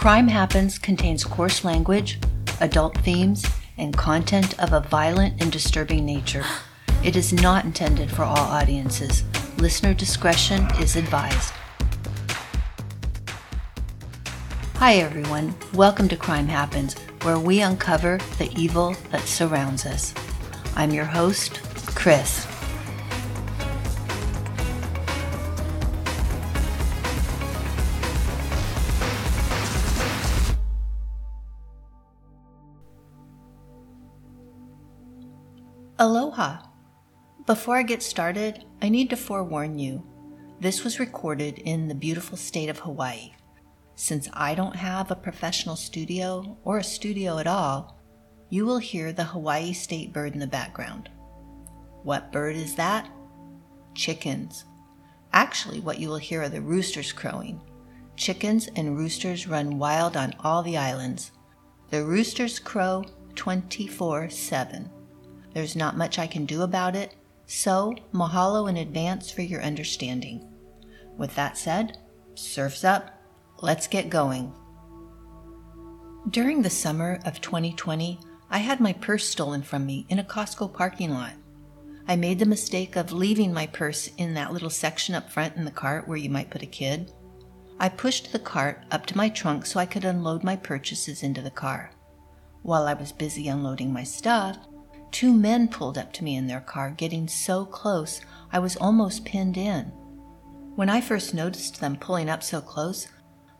Crime Happens contains coarse language, adult themes, and content of a violent and disturbing nature. It is not intended for all audiences. Listener discretion is advised. Hi, everyone. Welcome to Crime Happens, where we uncover the evil that surrounds us. I'm your host, Chris. Aloha! Before I get started, I need to forewarn you. This was recorded in the beautiful state of Hawaii. Since I don't have a professional studio or a studio at all, you will hear the Hawaii state bird in the background. What bird is that? Chickens. Actually, what you will hear are the roosters crowing. Chickens and roosters run wild on all the islands. The roosters crow 24 7. There's not much I can do about it, so mahalo in advance for your understanding. With that said, surf's up, let's get going. During the summer of 2020, I had my purse stolen from me in a Costco parking lot. I made the mistake of leaving my purse in that little section up front in the cart where you might put a kid. I pushed the cart up to my trunk so I could unload my purchases into the car. While I was busy unloading my stuff, Two men pulled up to me in their car, getting so close I was almost pinned in. When I first noticed them pulling up so close,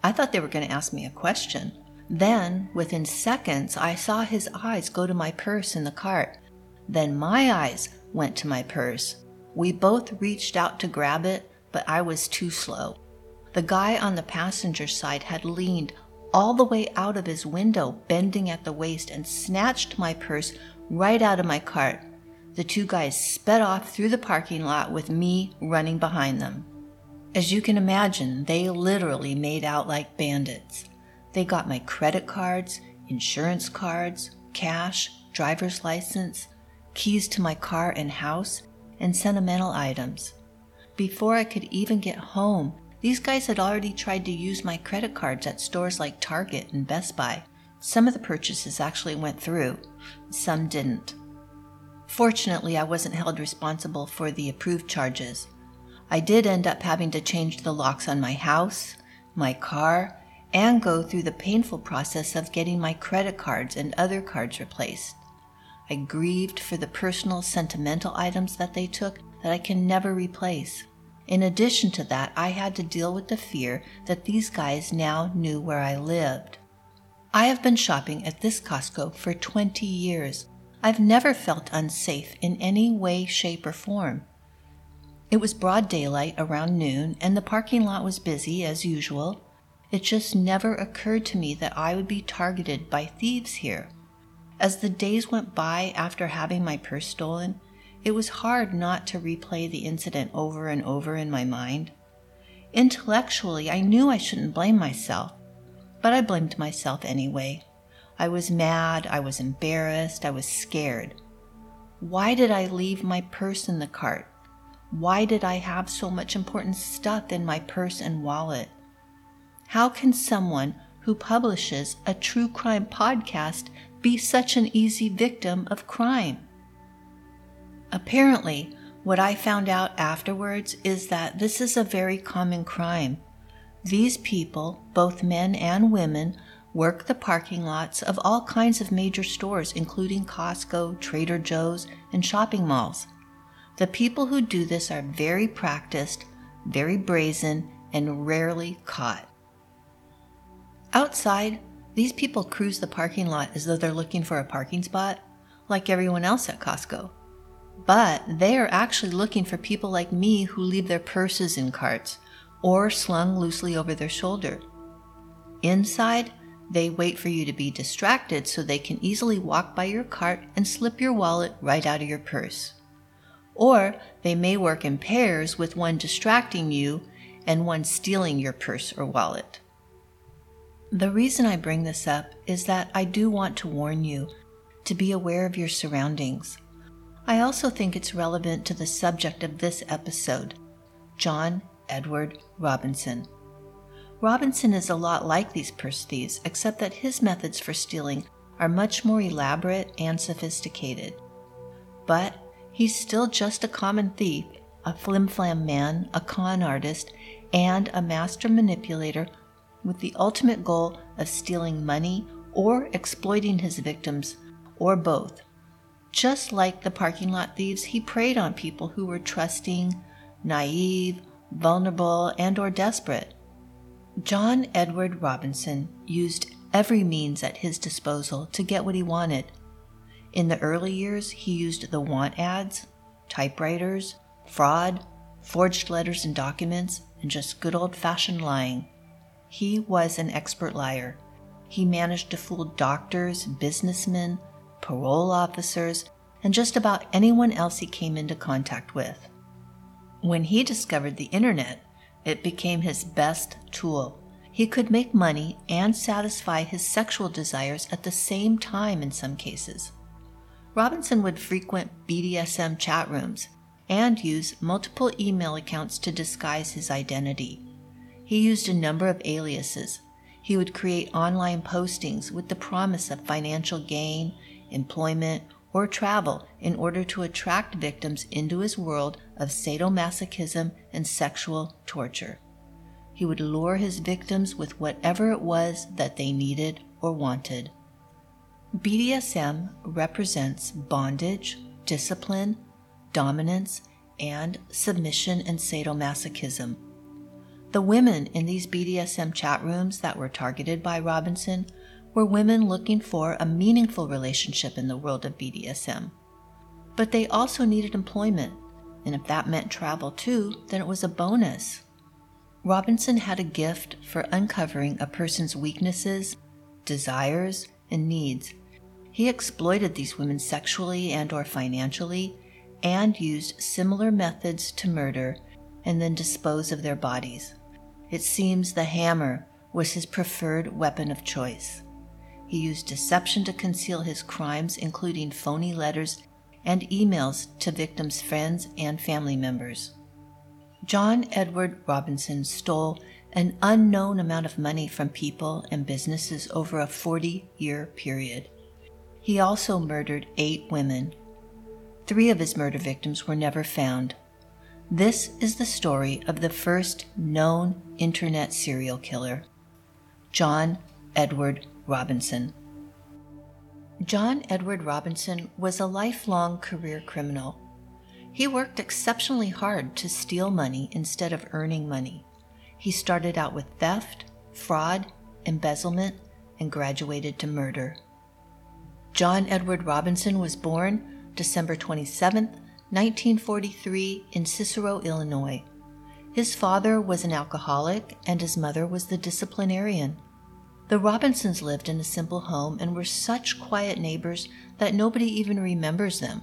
I thought they were going to ask me a question. Then, within seconds, I saw his eyes go to my purse in the cart. Then my eyes went to my purse. We both reached out to grab it, but I was too slow. The guy on the passenger side had leaned all the way out of his window, bending at the waist, and snatched my purse right out of my cart. The two guys sped off through the parking lot with me running behind them. As you can imagine, they literally made out like bandits. They got my credit cards, insurance cards, cash, driver's license, keys to my car and house, and sentimental items. Before I could even get home, these guys had already tried to use my credit cards at stores like Target and Best Buy. Some of the purchases actually went through, some didn't. Fortunately, I wasn't held responsible for the approved charges. I did end up having to change the locks on my house, my car, and go through the painful process of getting my credit cards and other cards replaced. I grieved for the personal, sentimental items that they took that I can never replace. In addition to that, I had to deal with the fear that these guys now knew where I lived. I have been shopping at this Costco for 20 years. I've never felt unsafe in any way, shape, or form. It was broad daylight around noon, and the parking lot was busy as usual. It just never occurred to me that I would be targeted by thieves here. As the days went by after having my purse stolen, it was hard not to replay the incident over and over in my mind. Intellectually, I knew I shouldn't blame myself but I blamed myself anyway. I was mad, I was embarrassed, I was scared. Why did I leave my purse in the cart? Why did I have so much important stuff in my purse and wallet? How can someone who publishes a true crime podcast be such an easy victim of crime? Apparently, what I found out afterwards is that this is a very common crime these people, both men and women, work the parking lots of all kinds of major stores, including Costco, Trader Joe's, and shopping malls. The people who do this are very practiced, very brazen, and rarely caught. Outside, these people cruise the parking lot as though they're looking for a parking spot, like everyone else at Costco. But they are actually looking for people like me who leave their purses in carts or slung loosely over their shoulder. Inside, they wait for you to be distracted so they can easily walk by your cart and slip your wallet right out of your purse. Or they may work in pairs with one distracting you and one stealing your purse or wallet. The reason I bring this up is that I do want to warn you to be aware of your surroundings. I also think it's relevant to the subject of this episode John Edward Robinson. Robinson is a lot like these purse thieves, except that his methods for stealing are much more elaborate and sophisticated. But he's still just a common thief, a flim-flam man, a con artist, and a master manipulator with the ultimate goal of stealing money or exploiting his victims, or both. Just like the parking lot thieves, he preyed on people who were trusting, naive, vulnerable, and or desperate. John Edward Robinson used every means at his disposal to get what he wanted. In the early years, he used the want ads, typewriters, fraud, forged letters and documents, and just good old fashioned lying. He was an expert liar. He managed to fool doctors, businessmen, parole officers, and just about anyone else he came into contact with. When he discovered the internet, it became his best tool. He could make money and satisfy his sexual desires at the same time in some cases. Robinson would frequent BDSM chat rooms and use multiple email accounts to disguise his identity. He used a number of aliases. He would create online postings with the promise of financial gain, employment, or travel in order to attract victims into his world of sadomasochism and sexual torture. He would lure his victims with whatever it was that they needed or wanted. BDSM represents bondage, discipline, dominance, and submission and sadomasochism. The women in these BDSM chat rooms that were targeted by Robinson were women looking for a meaningful relationship in the world of BDSM. But they also needed employment, and if that meant travel too, then it was a bonus. Robinson had a gift for uncovering a person's weaknesses, desires, and needs. He exploited these women sexually and or financially and used similar methods to murder and then dispose of their bodies. It seems the hammer was his preferred weapon of choice. He used deception to conceal his crimes, including phony letters and emails to victims' friends and family members. John Edward Robinson stole an unknown amount of money from people and businesses over a 40 year period. He also murdered eight women. Three of his murder victims were never found. This is the story of the first known internet serial killer, John Edward Robinson. John Edward Robinson was a lifelong career criminal. He worked exceptionally hard to steal money instead of earning money. He started out with theft, fraud, embezzlement, and graduated to murder. John Edward Robinson was born December 27, 1943, in Cicero, Illinois. His father was an alcoholic and his mother was the disciplinarian. The Robinsons lived in a simple home and were such quiet neighbors that nobody even remembers them.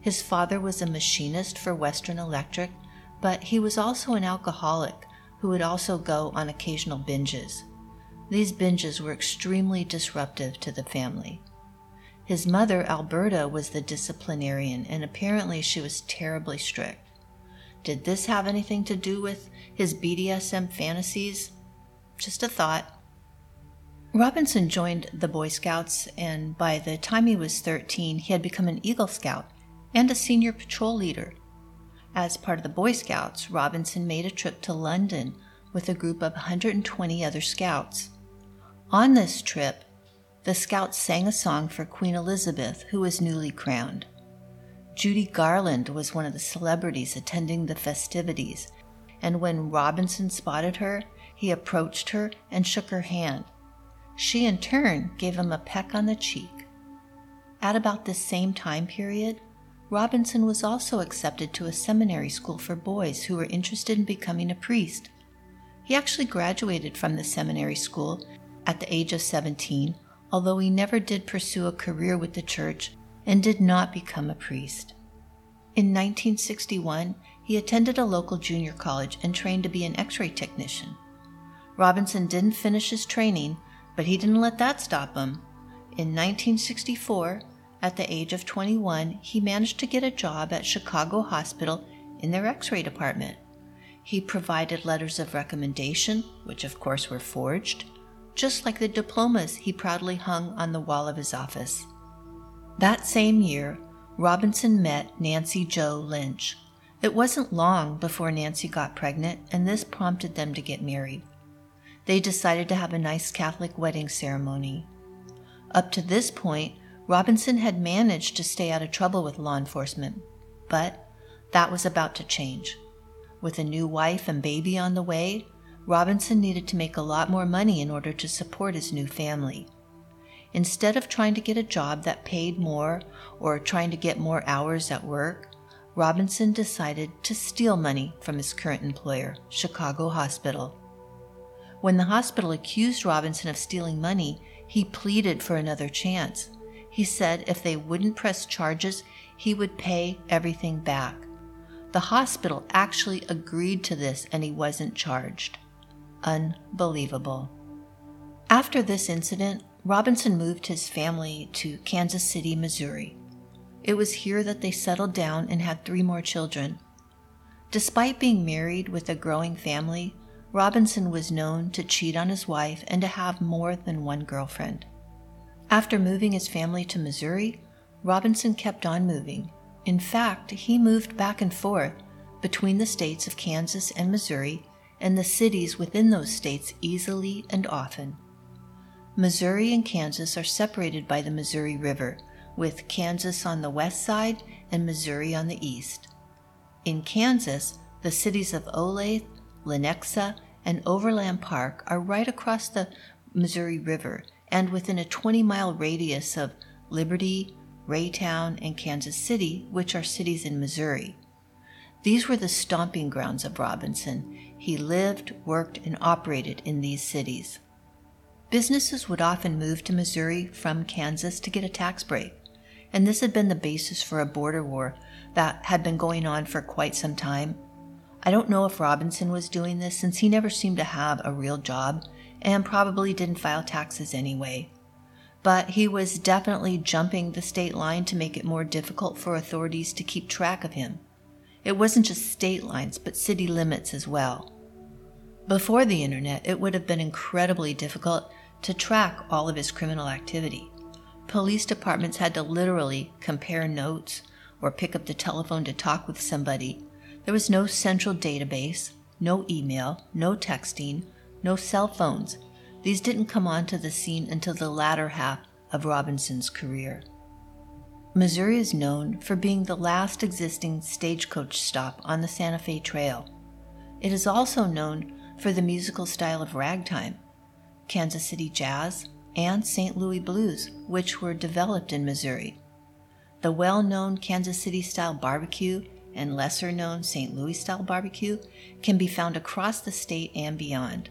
His father was a machinist for Western Electric, but he was also an alcoholic who would also go on occasional binges. These binges were extremely disruptive to the family. His mother, Alberta, was the disciplinarian, and apparently she was terribly strict. Did this have anything to do with his BDSM fantasies? Just a thought. Robinson joined the Boy Scouts, and by the time he was 13, he had become an Eagle Scout and a senior patrol leader. As part of the Boy Scouts, Robinson made a trip to London with a group of 120 other scouts. On this trip, the scouts sang a song for Queen Elizabeth, who was newly crowned. Judy Garland was one of the celebrities attending the festivities, and when Robinson spotted her, he approached her and shook her hand. She in turn gave him a peck on the cheek. At about this same time period, Robinson was also accepted to a seminary school for boys who were interested in becoming a priest. He actually graduated from the seminary school at the age of 17, although he never did pursue a career with the church and did not become a priest. In 1961, he attended a local junior college and trained to be an x ray technician. Robinson didn't finish his training but he didn't let that stop him. In 1964, at the age of 21, he managed to get a job at Chicago Hospital in their x ray department. He provided letters of recommendation, which of course were forged, just like the diplomas he proudly hung on the wall of his office. That same year, Robinson met Nancy Jo Lynch. It wasn't long before Nancy got pregnant, and this prompted them to get married. They decided to have a nice Catholic wedding ceremony. Up to this point, Robinson had managed to stay out of trouble with law enforcement, but that was about to change. With a new wife and baby on the way, Robinson needed to make a lot more money in order to support his new family. Instead of trying to get a job that paid more or trying to get more hours at work, Robinson decided to steal money from his current employer, Chicago Hospital. When the hospital accused Robinson of stealing money, he pleaded for another chance. He said if they wouldn't press charges, he would pay everything back. The hospital actually agreed to this and he wasn't charged. Unbelievable. After this incident, Robinson moved his family to Kansas City, Missouri. It was here that they settled down and had three more children. Despite being married with a growing family, Robinson was known to cheat on his wife and to have more than one girlfriend. After moving his family to Missouri, Robinson kept on moving in fact, he moved back and forth between the states of Kansas and Missouri and the cities within those states easily and often. Missouri and Kansas are separated by the Missouri River, with Kansas on the west side and Missouri on the east. In Kansas, the cities of Olathe, Lenexa, and Overland Park are right across the Missouri River and within a 20 mile radius of Liberty, Raytown, and Kansas City, which are cities in Missouri. These were the stomping grounds of Robinson. He lived, worked, and operated in these cities. Businesses would often move to Missouri from Kansas to get a tax break, and this had been the basis for a border war that had been going on for quite some time. I don't know if Robinson was doing this since he never seemed to have a real job and probably didn't file taxes anyway but he was definitely jumping the state line to make it more difficult for authorities to keep track of him. It wasn't just state lines, but city limits as well. Before the internet, it would have been incredibly difficult to track all of his criminal activity. Police departments had to literally compare notes or pick up the telephone to talk with somebody. There was no central database, no email, no texting, no cell phones, these didn't come onto the scene until the latter half of Robinson's career. Missouri is known for being the last existing stagecoach stop on the Santa Fe Trail. It is also known for the musical style of ragtime, Kansas City jazz, and St. Louis blues, which were developed in Missouri. The well known Kansas City style barbecue and lesser known St. Louis style barbecue can be found across the state and beyond.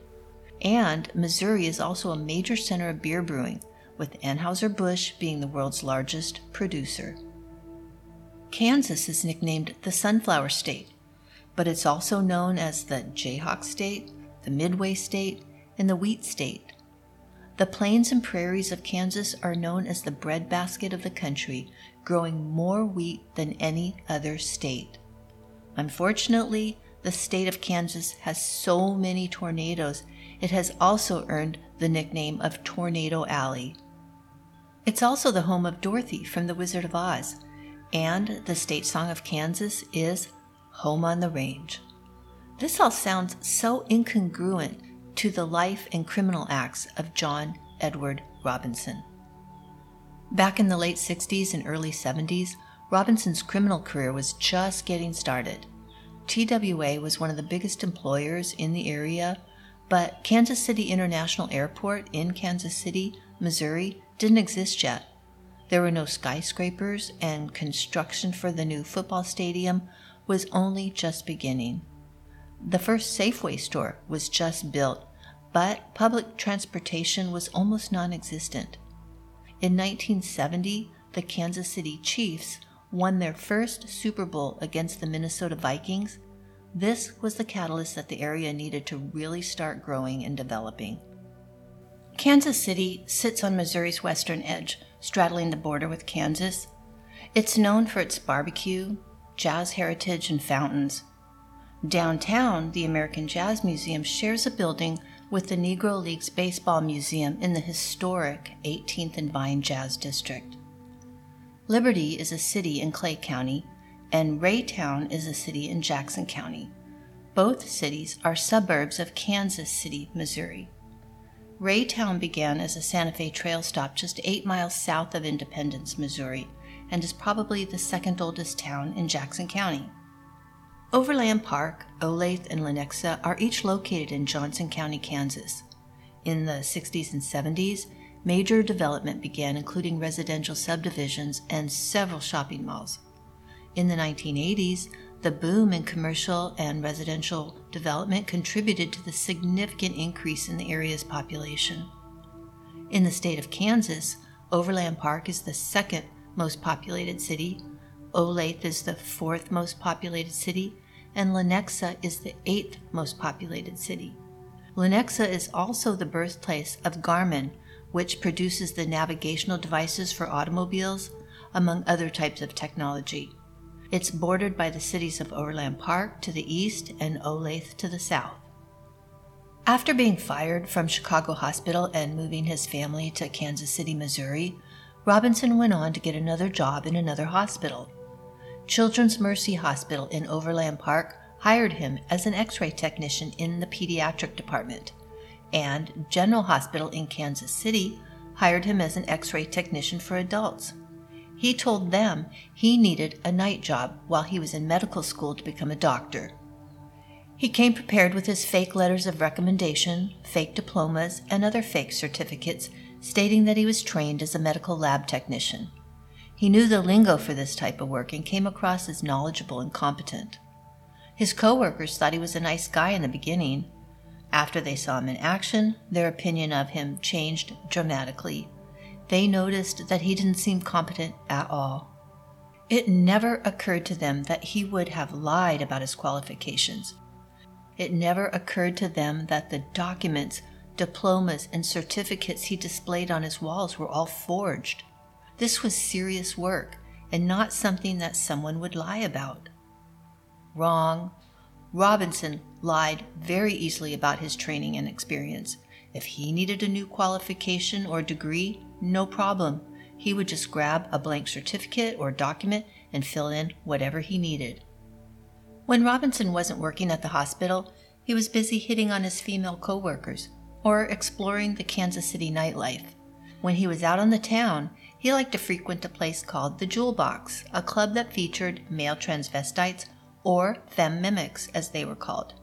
And Missouri is also a major center of beer brewing, with Anheuser-Busch being the world's largest producer. Kansas is nicknamed the Sunflower State, but it's also known as the Jayhawk State, the Midway State, and the Wheat State. The plains and prairies of Kansas are known as the breadbasket of the country, growing more wheat than any other state. Unfortunately, the state of Kansas has so many tornadoes it has also earned the nickname of Tornado Alley. It's also the home of Dorothy from The Wizard of Oz, and the state song of Kansas is Home on the Range. This all sounds so incongruent to the life and criminal acts of John Edward Robinson. Back in the late 60s and early 70s, Robinson's criminal career was just getting started. TWA was one of the biggest employers in the area but Kansas City International Airport in Kansas City, Missouri, didn't exist yet. There were no skyscrapers, and construction for the new football stadium was only just beginning. The first Safeway store was just built, but public transportation was almost non existent. In 1970, the Kansas City Chiefs won their first Super Bowl against the Minnesota Vikings this was the catalyst that the area needed to really start growing and developing. Kansas City sits on Missouri's western edge, straddling the border with Kansas. It's known for its barbecue, jazz heritage, and fountains. Downtown, the American Jazz Museum shares a building with the Negro Leagues Baseball Museum in the historic 18th and Vine Jazz District. Liberty is a city in Clay County, and Raytown is a city in Jackson County. Both cities are suburbs of Kansas City, Missouri. Raytown began as a Santa Fe Trail stop just eight miles south of Independence, Missouri, and is probably the second oldest town in Jackson County. Overland Park, Olathe, and Lenexa are each located in Johnson County, Kansas. In the 60s and 70s, major development began, including residential subdivisions and several shopping malls. In the 1980s, the boom in commercial and residential development contributed to the significant increase in the area's population. In the state of Kansas, Overland Park is the second most populated city, Olathe is the fourth most populated city, and Lenexa is the eighth most populated city. Lenexa is also the birthplace of Garmin, which produces the navigational devices for automobiles, among other types of technology. It's bordered by the cities of Overland Park to the east and Olathe to the south. After being fired from Chicago Hospital and moving his family to Kansas City, Missouri, Robinson went on to get another job in another hospital. Children's Mercy Hospital in Overland Park hired him as an x ray technician in the pediatric department, and General Hospital in Kansas City hired him as an x ray technician for adults. He told them he needed a night job while he was in medical school to become a doctor. He came prepared with his fake letters of recommendation, fake diplomas, and other fake certificates stating that he was trained as a medical lab technician. He knew the lingo for this type of work and came across as knowledgeable and competent. His coworkers thought he was a nice guy in the beginning. After they saw him in action, their opinion of him changed dramatically. They noticed that he didn't seem competent at all. It never occurred to them that he would have lied about his qualifications. It never occurred to them that the documents, diplomas, and certificates he displayed on his walls were all forged. This was serious work and not something that someone would lie about. Wrong. Robinson lied very easily about his training and experience. If he needed a new qualification or degree, no problem. He would just grab a blank certificate or document and fill in whatever he needed. When Robinson wasn't working at the hospital, he was busy hitting on his female coworkers or exploring the Kansas City nightlife. When he was out on the town, he liked to frequent a place called the Jewel Box, a club that featured male transvestites, or femme mimics as they were called.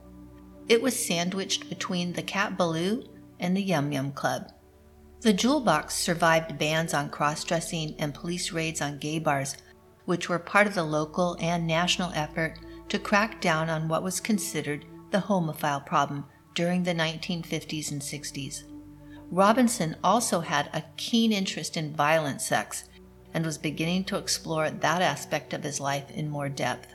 It was sandwiched between the Cat Baloo and the Yum Yum Club. The Jewel Box survived bans on cross dressing and police raids on gay bars, which were part of the local and national effort to crack down on what was considered the homophile problem during the 1950s and 60s. Robinson also had a keen interest in violent sex and was beginning to explore that aspect of his life in more depth.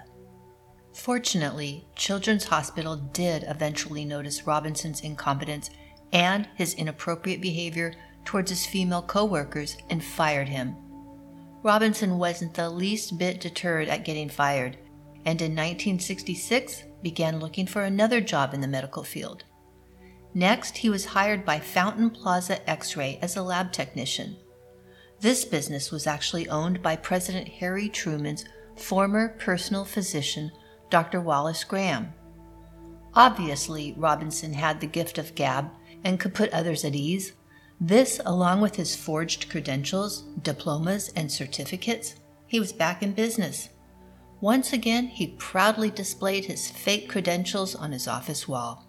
Fortunately, Children's Hospital did eventually notice Robinson's incompetence and his inappropriate behavior towards his female coworkers and fired him. Robinson wasn't the least bit deterred at getting fired, and in 1966 began looking for another job in the medical field. Next, he was hired by Fountain Plaza X ray as a lab technician. This business was actually owned by President Harry Truman's former personal physician, Dr. Wallace Graham. Obviously, Robinson had the gift of gab and could put others at ease. This, along with his forged credentials, diplomas, and certificates, he was back in business. Once again, he proudly displayed his fake credentials on his office wall.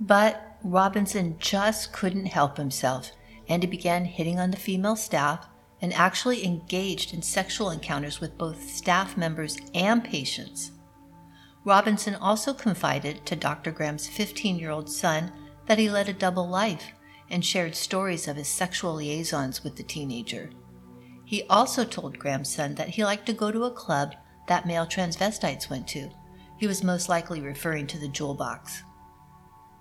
But Robinson just couldn't help himself, and he began hitting on the female staff and actually engaged in sexual encounters with both staff members and patients. Robinson also confided to Dr. Graham's 15 year old son that he led a double life and shared stories of his sexual liaisons with the teenager. He also told Graham's son that he liked to go to a club that male transvestites went to. He was most likely referring to the Jewel Box.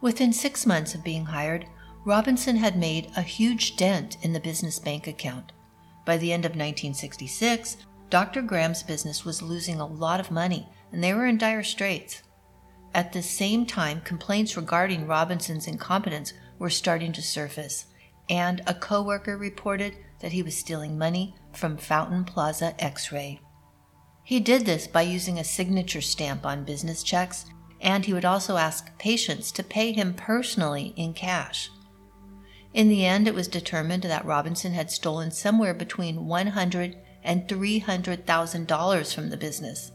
Within six months of being hired, Robinson had made a huge dent in the business bank account. By the end of 1966, Dr. Graham's business was losing a lot of money and they were in dire straits. at the same time, complaints regarding Robinson's incompetence were starting to surface, and a coworker reported that he was stealing money from Fountain Plaza X ray. He did this by using a signature stamp on business checks, and he would also ask patients to pay him personally in cash. In the end, it was determined that Robinson had stolen somewhere between $100 and $300,000 from the business.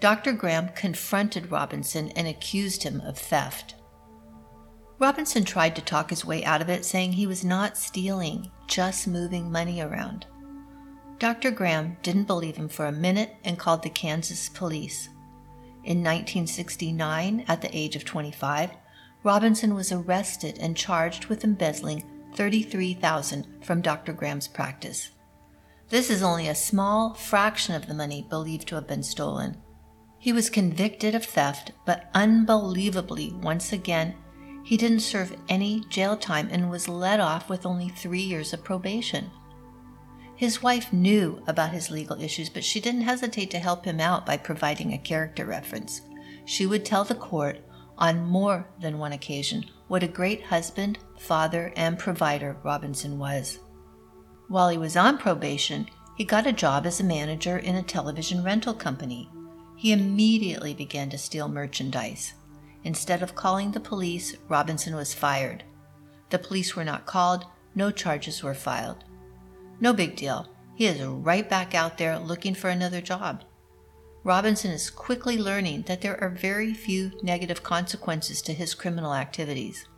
Dr. Graham confronted Robinson and accused him of theft. Robinson tried to talk his way out of it, saying he was not stealing, just moving money around. Dr. Graham didn't believe him for a minute and called the Kansas police. In 1969, at the age of 25, Robinson was arrested and charged with embezzling 33,000 from Dr. Graham's practice. This is only a small fraction of the money believed to have been stolen. He was convicted of theft, but unbelievably, once again, he didn't serve any jail time and was let off with only three years of probation. His wife knew about his legal issues, but she didn't hesitate to help him out by providing a character reference. She would tell the court on more than one occasion what a great husband, father, and provider Robinson was. While he was on probation, he got a job as a manager in a television rental company. He immediately began to steal merchandise. Instead of calling the police, Robinson was fired. The police were not called, no charges were filed. No big deal. He is right back out there looking for another job. Robinson is quickly learning that there are very few negative consequences to his criminal activities.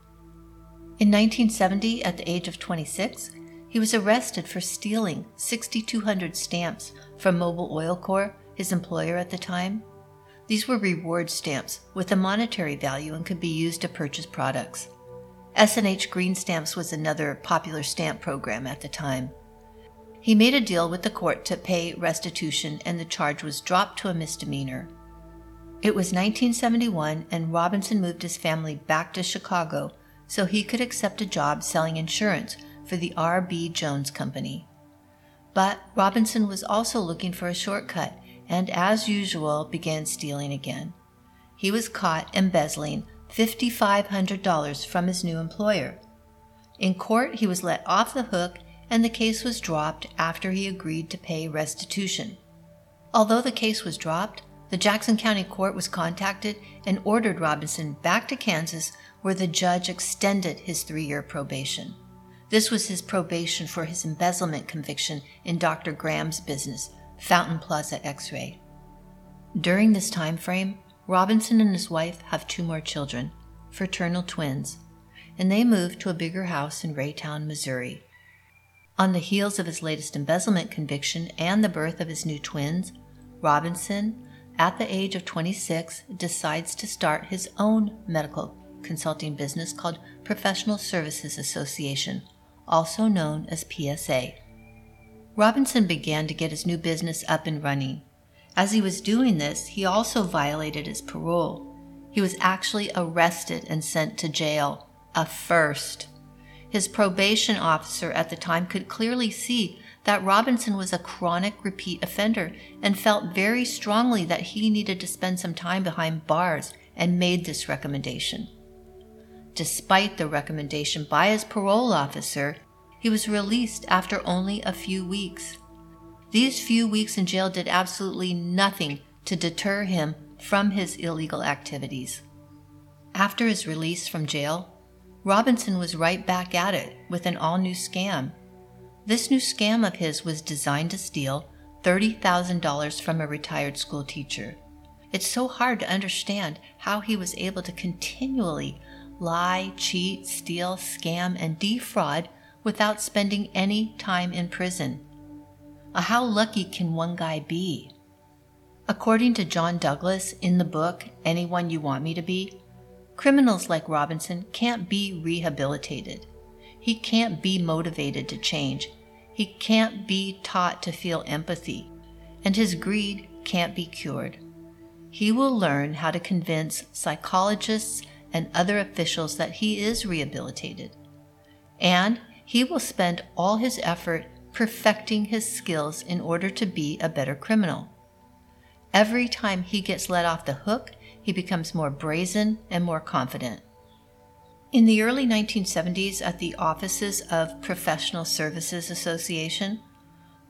In 1970, at the age of 26, he was arrested for stealing 6,200 stamps from Mobil Oil Corp., his employer at the time. These were reward stamps with a monetary value and could be used to purchase products. S&H Green Stamps was another popular stamp program at the time. He made a deal with the court to pay restitution, and the charge was dropped to a misdemeanor. It was 1971, and Robinson moved his family back to Chicago so he could accept a job selling insurance for the R.B. Jones Company. But Robinson was also looking for a shortcut and, as usual, began stealing again. He was caught embezzling $5,500 from his new employer. In court, he was let off the hook and the case was dropped after he agreed to pay restitution. Although the case was dropped, the Jackson County Court was contacted and ordered Robinson back to Kansas, where the judge extended his three year probation. This was his probation for his embezzlement conviction in Dr. Graham's business, Fountain Plaza X ray. During this time frame, Robinson and his wife have two more children, fraternal twins, and they moved to a bigger house in Raytown, Missouri. On the heels of his latest embezzlement conviction and the birth of his new twins, Robinson, at the age of 26, decides to start his own medical consulting business called Professional Services Association, also known as PSA. Robinson began to get his new business up and running. As he was doing this, he also violated his parole. He was actually arrested and sent to jail, a first. His probation officer at the time could clearly see that Robinson was a chronic repeat offender and felt very strongly that he needed to spend some time behind bars and made this recommendation. Despite the recommendation by his parole officer, he was released after only a few weeks. These few weeks in jail did absolutely nothing to deter him from his illegal activities. After his release from jail, Robinson was right back at it with an all new scam. This new scam of his was designed to steal $30,000 from a retired school teacher. It's so hard to understand how he was able to continually lie, cheat, steal, scam, and defraud without spending any time in prison. Uh, how lucky can one guy be? According to John Douglas in the book Anyone You Want Me to Be, Criminals like Robinson can't be rehabilitated. He can't be motivated to change. He can't be taught to feel empathy. And his greed can't be cured. He will learn how to convince psychologists and other officials that he is rehabilitated. And he will spend all his effort perfecting his skills in order to be a better criminal. Every time he gets let off the hook, he becomes more brazen and more confident. In the early 1970s, at the offices of Professional Services Association,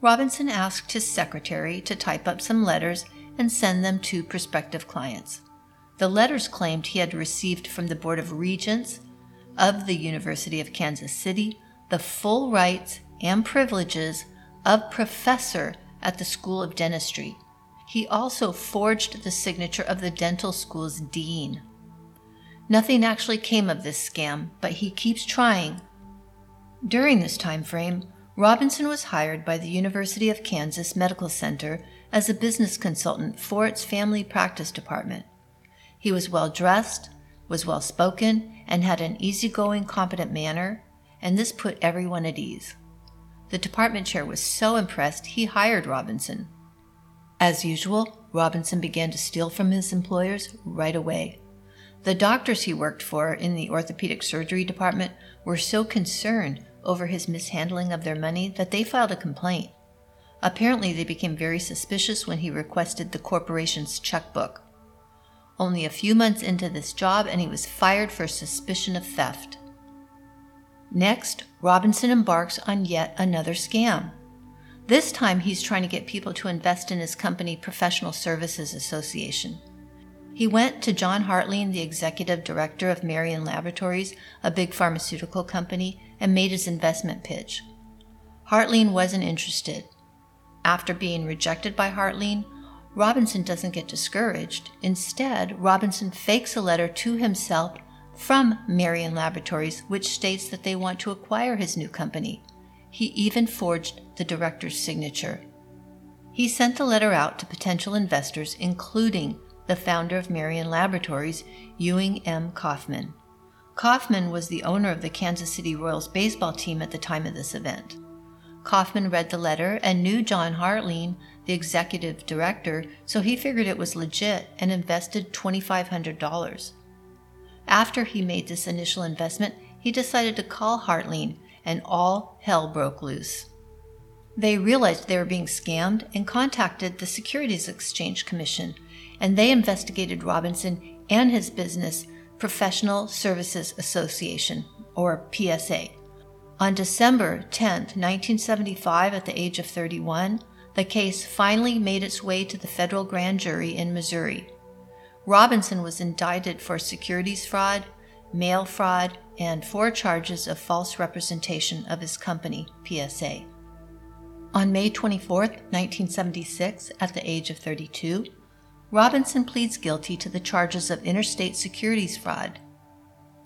Robinson asked his secretary to type up some letters and send them to prospective clients. The letters claimed he had received from the Board of Regents of the University of Kansas City the full rights and privileges of professor at the School of Dentistry. He also forged the signature of the dental school's dean. Nothing actually came of this scam, but he keeps trying. During this time frame, Robinson was hired by the University of Kansas Medical Center as a business consultant for its family practice department. He was well dressed, was well spoken, and had an easygoing, competent manner, and this put everyone at ease. The department chair was so impressed he hired Robinson. As usual, Robinson began to steal from his employers right away. The doctors he worked for in the orthopedic surgery department were so concerned over his mishandling of their money that they filed a complaint. Apparently, they became very suspicious when he requested the corporation's checkbook. Only a few months into this job, and he was fired for suspicion of theft. Next, Robinson embarks on yet another scam. This time, he's trying to get people to invest in his company, Professional Services Association. He went to John Hartline, the executive director of Marion Laboratories, a big pharmaceutical company, and made his investment pitch. Hartline wasn't interested. After being rejected by Hartline, Robinson doesn't get discouraged. Instead, Robinson fakes a letter to himself from Marion Laboratories, which states that they want to acquire his new company. He even forged the director's signature. He sent the letter out to potential investors, including the founder of Marion Laboratories, Ewing M. Kauffman. Kauffman was the owner of the Kansas City Royals baseball team at the time of this event. Kauffman read the letter and knew John Hartline, the executive director, so he figured it was legit and invested $2,500. After he made this initial investment, he decided to call Hartline, and all hell broke loose. They realized they were being scammed and contacted the Securities Exchange Commission, and they investigated Robinson and his business, Professional Services Association, or PSA. On December 10, 1975, at the age of 31, the case finally made its way to the federal grand jury in Missouri. Robinson was indicted for securities fraud, mail fraud, and four charges of false representation of his company, PSA. On May 24, 1976, at the age of 32, Robinson pleads guilty to the charges of interstate securities fraud.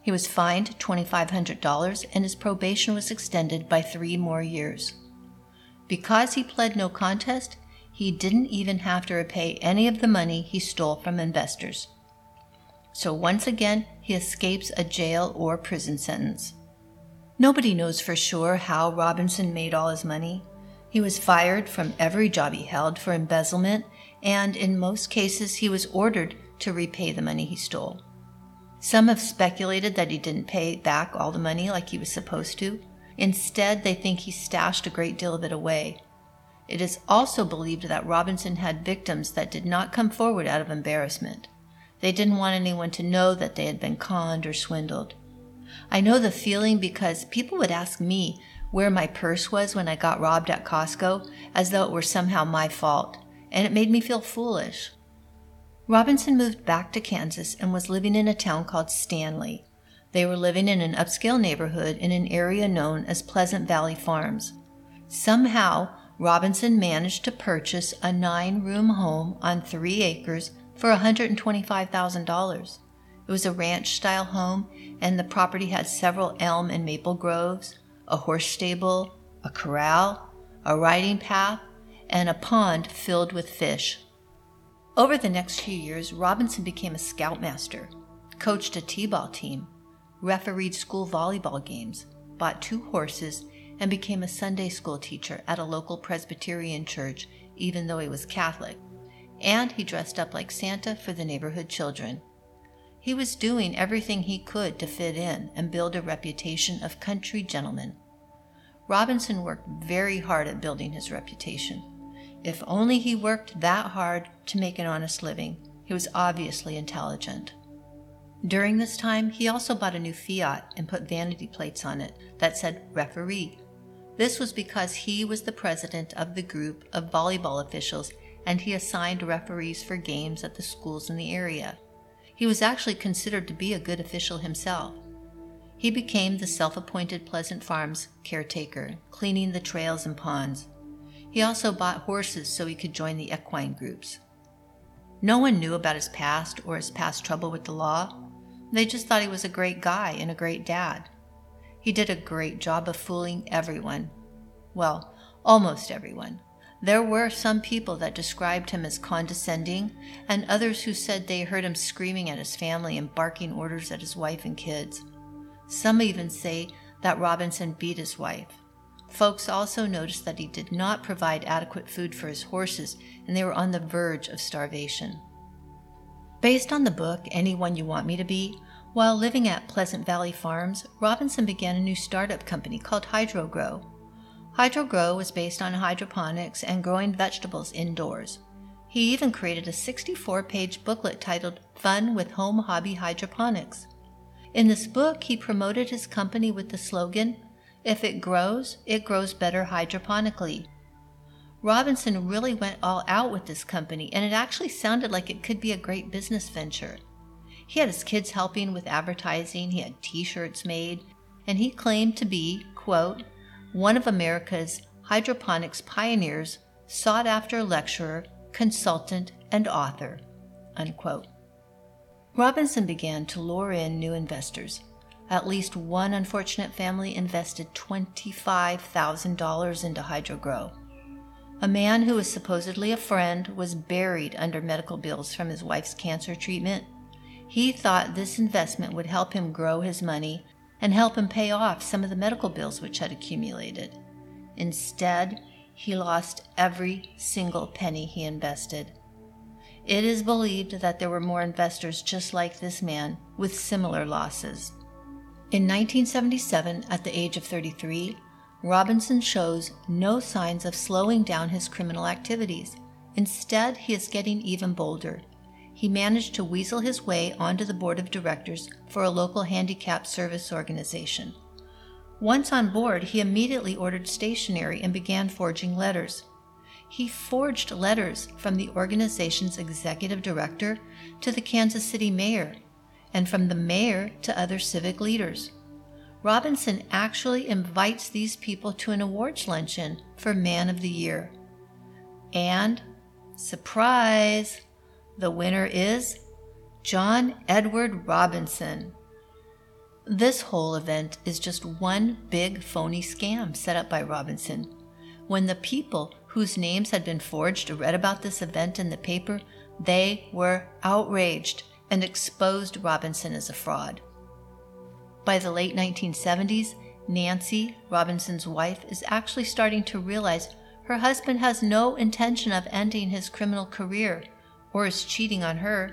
He was fined $2,500 and his probation was extended by three more years. Because he pled no contest, he didn't even have to repay any of the money he stole from investors. So once again, he escapes a jail or prison sentence. Nobody knows for sure how Robinson made all his money. He was fired from every job he held for embezzlement and in most cases he was ordered to repay the money he stole. Some have speculated that he didn't pay back all the money like he was supposed to. Instead, they think he stashed a great deal of it away. It is also believed that Robinson had victims that did not come forward out of embarrassment. They didn't want anyone to know that they had been conned or swindled. I know the feeling because people would ask me where my purse was when I got robbed at Costco as though it were somehow my fault and it made me feel foolish. Robinson moved back to Kansas and was living in a town called Stanley. They were living in an upscale neighborhood in an area known as Pleasant Valley Farms. Somehow, Robinson managed to purchase a nine room home on three acres for $125,000. It was a ranch style home, and the property had several elm and maple groves, a horse stable, a corral, a riding path, and a pond filled with fish. Over the next few years, Robinson became a scoutmaster, coached a T ball team, refereed school volleyball games, bought two horses, and became a Sunday school teacher at a local Presbyterian church, even though he was Catholic. And he dressed up like Santa for the neighborhood children. He was doing everything he could to fit in and build a reputation of country gentleman. Robinson worked very hard at building his reputation. If only he worked that hard to make an honest living, He was obviously intelligent. During this time, he also bought a new Fiat and put vanity plates on it that said referee. This was because he was the president of the group of volleyball officials and he assigned referees for games at the schools in the area. He was actually considered to be a good official himself. He became the self appointed Pleasant Farms caretaker, cleaning the trails and ponds. He also bought horses so he could join the equine groups. No one knew about his past or his past trouble with the law. They just thought he was a great guy and a great dad. He did a great job of fooling everyone. Well, almost everyone. There were some people that described him as condescending, and others who said they heard him screaming at his family and barking orders at his wife and kids. Some even say that Robinson beat his wife. Folks also noticed that he did not provide adequate food for his horses, and they were on the verge of starvation. Based on the book, Anyone You Want Me to Be, while living at Pleasant Valley Farms, Robinson began a new startup company called HydroGrow. HydroGrow was based on hydroponics and growing vegetables indoors. He even created a 64 page booklet titled Fun with Home Hobby Hydroponics. In this book, he promoted his company with the slogan If it grows, it grows better hydroponically. Robinson really went all out with this company, and it actually sounded like it could be a great business venture. He had his kids helping with advertising, he had t shirts made, and he claimed to be, quote, one of America's hydroponics pioneers, sought after lecturer, consultant, and author. Unquote. Robinson began to lure in new investors. At least one unfortunate family invested $25,000 into HydroGrow. A man who was supposedly a friend was buried under medical bills from his wife's cancer treatment. He thought this investment would help him grow his money and help him pay off some of the medical bills which had accumulated. Instead, he lost every single penny he invested. It is believed that there were more investors just like this man with similar losses. In 1977, at the age of 33, Robinson shows no signs of slowing down his criminal activities. Instead, he is getting even bolder he managed to weasel his way onto the board of directors for a local handicap service organization. Once on board, he immediately ordered stationery and began forging letters. He forged letters from the organization's executive director to the Kansas City mayor, and from the mayor to other civic leaders. Robinson actually invites these people to an awards luncheon for Man of the Year. And, surprise, the winner is John Edward Robinson. This whole event is just one big phony scam set up by Robinson. When the people whose names had been forged read about this event in the paper, they were outraged and exposed Robinson as a fraud. By the late 1970s, Nancy, Robinson's wife, is actually starting to realize her husband has no intention of ending his criminal career or is cheating on her.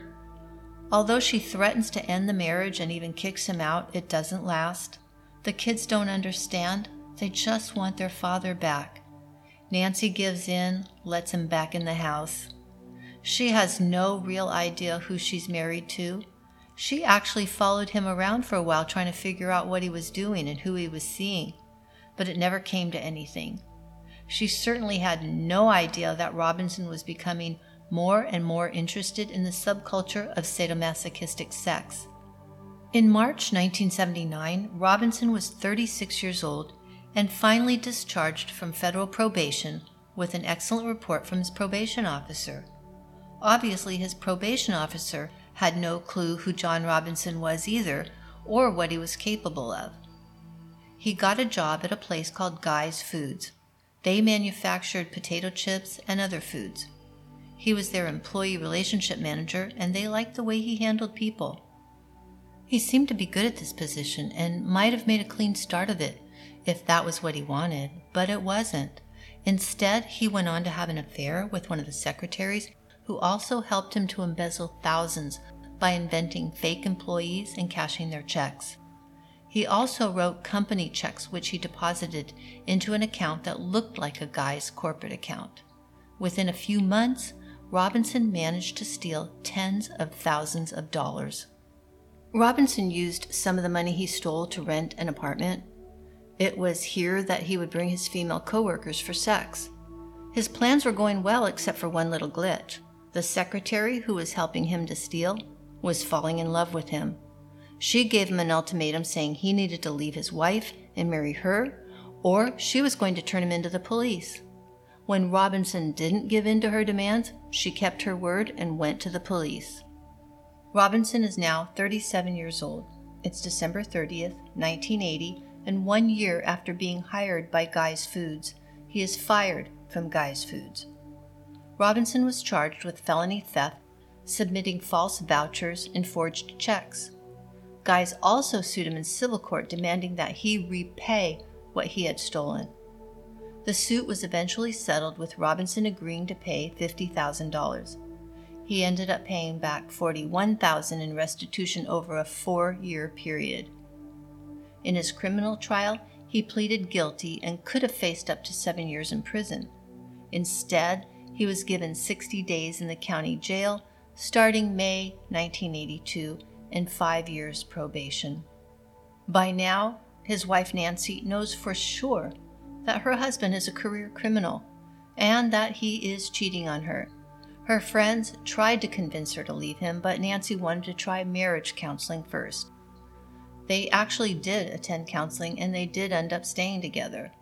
Although she threatens to end the marriage and even kicks him out, it doesn't last. The kids don't understand, they just want their father back. Nancy gives in, lets him back in the house. She has no real idea who she's married to. She actually followed him around for a while trying to figure out what he was doing and who he was seeing, but it never came to anything. She certainly had no idea that Robinson was becoming more and more interested in the subculture of sadomasochistic sex. In March 1979, Robinson was 36 years old and finally discharged from federal probation with an excellent report from his probation officer. Obviously, his probation officer had no clue who John Robinson was either or what he was capable of. He got a job at a place called Guy's Foods. They manufactured potato chips and other foods. He was their employee relationship manager, and they liked the way he handled people. He seemed to be good at this position and might have made a clean start of it if that was what he wanted, but it wasn't. Instead, he went on to have an affair with one of the secretaries who also helped him to embezzle thousands by inventing fake employees and cashing their checks. He also wrote company checks which he deposited into an account that looked like a guy's corporate account. Within a few months, Robinson managed to steal tens of thousands of dollars. Robinson used some of the money he stole to rent an apartment. It was here that he would bring his female coworkers for sex. His plans were going well except for one little glitch. The secretary who was helping him to steal was falling in love with him. She gave him an ultimatum saying he needed to leave his wife and marry her, or she was going to turn him into the police. When Robinson didn't give in to her demands, she kept her word and went to the police. Robinson is now 37 years old. It's December 30th, 1980, and one year after being hired by Guy's Foods, he is fired from Guy's Foods. Robinson was charged with felony theft, submitting false vouchers, and forged checks. Guys also sued him in civil court, demanding that he repay what he had stolen. The suit was eventually settled with Robinson agreeing to pay $50,000. He ended up paying back $41,000 in restitution over a 4-year period. In his criminal trial, he pleaded guilty and could have faced up to 7 years in prison. Instead, he was given 60 days in the county jail starting May 1982 and 5 years probation. By now, his wife Nancy knows for sure that her husband is a career criminal and that he is cheating on her. Her friends tried to convince her to leave him, but Nancy wanted to try marriage counseling first. They actually did attend counseling and they did end up staying together.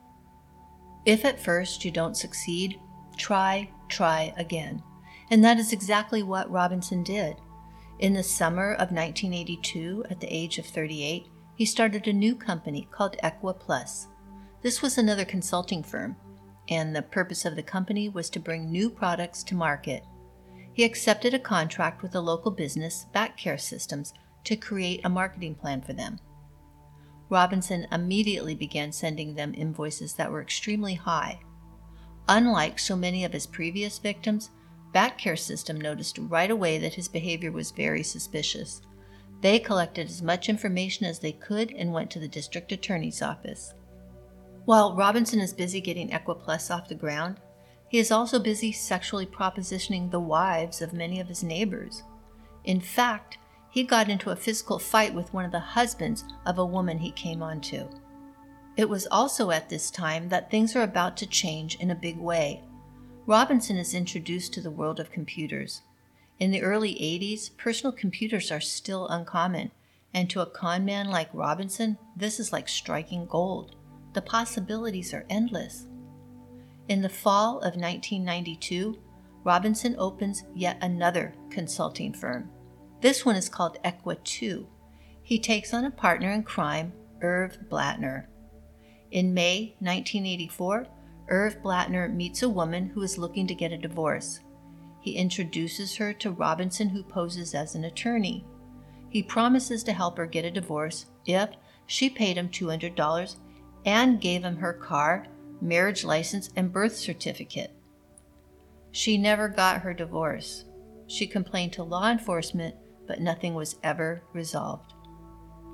If at first you don't succeed, try, try again. And that is exactly what Robinson did. In the summer of 1982, at the age of 38, he started a new company called Equa Plus. This was another consulting firm, and the purpose of the company was to bring new products to market. He accepted a contract with a local business, Back Care Systems, to create a marketing plan for them. Robinson immediately began sending them invoices that were extremely high. Unlike so many of his previous victims, Back Care System noticed right away that his behavior was very suspicious. They collected as much information as they could and went to the district attorney's office. While Robinson is busy getting Equiplus off the ground, he is also busy sexually propositioning the wives of many of his neighbors. In fact, he got into a physical fight with one of the husbands of a woman he came onto. It was also at this time that things are about to change in a big way. Robinson is introduced to the world of computers. In the early 80s, personal computers are still uncommon, and to a con man like Robinson, this is like striking gold. The possibilities are endless. In the fall of 1992, Robinson opens yet another consulting firm. This one is called Equa 2. He takes on a partner in crime, Irv Blattner. In May 1984, Irv Blattner meets a woman who is looking to get a divorce. He introduces her to Robinson, who poses as an attorney. He promises to help her get a divorce if she paid him $200 and gave him her car, marriage license, and birth certificate. She never got her divorce. She complained to law enforcement, but nothing was ever resolved.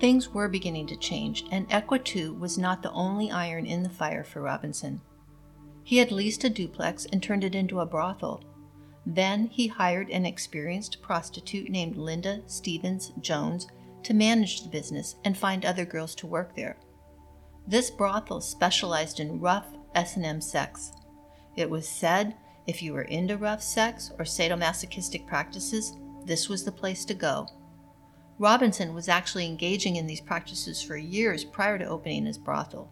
Things were beginning to change, and Equa 2 was not the only iron in the fire for Robinson. He had leased a duplex and turned it into a brothel. Then he hired an experienced prostitute named Linda Stevens Jones to manage the business and find other girls to work there. This brothel specialized in rough S&M sex. It was said if you were into rough sex or sadomasochistic practices, this was the place to go. Robinson was actually engaging in these practices for years prior to opening his brothel.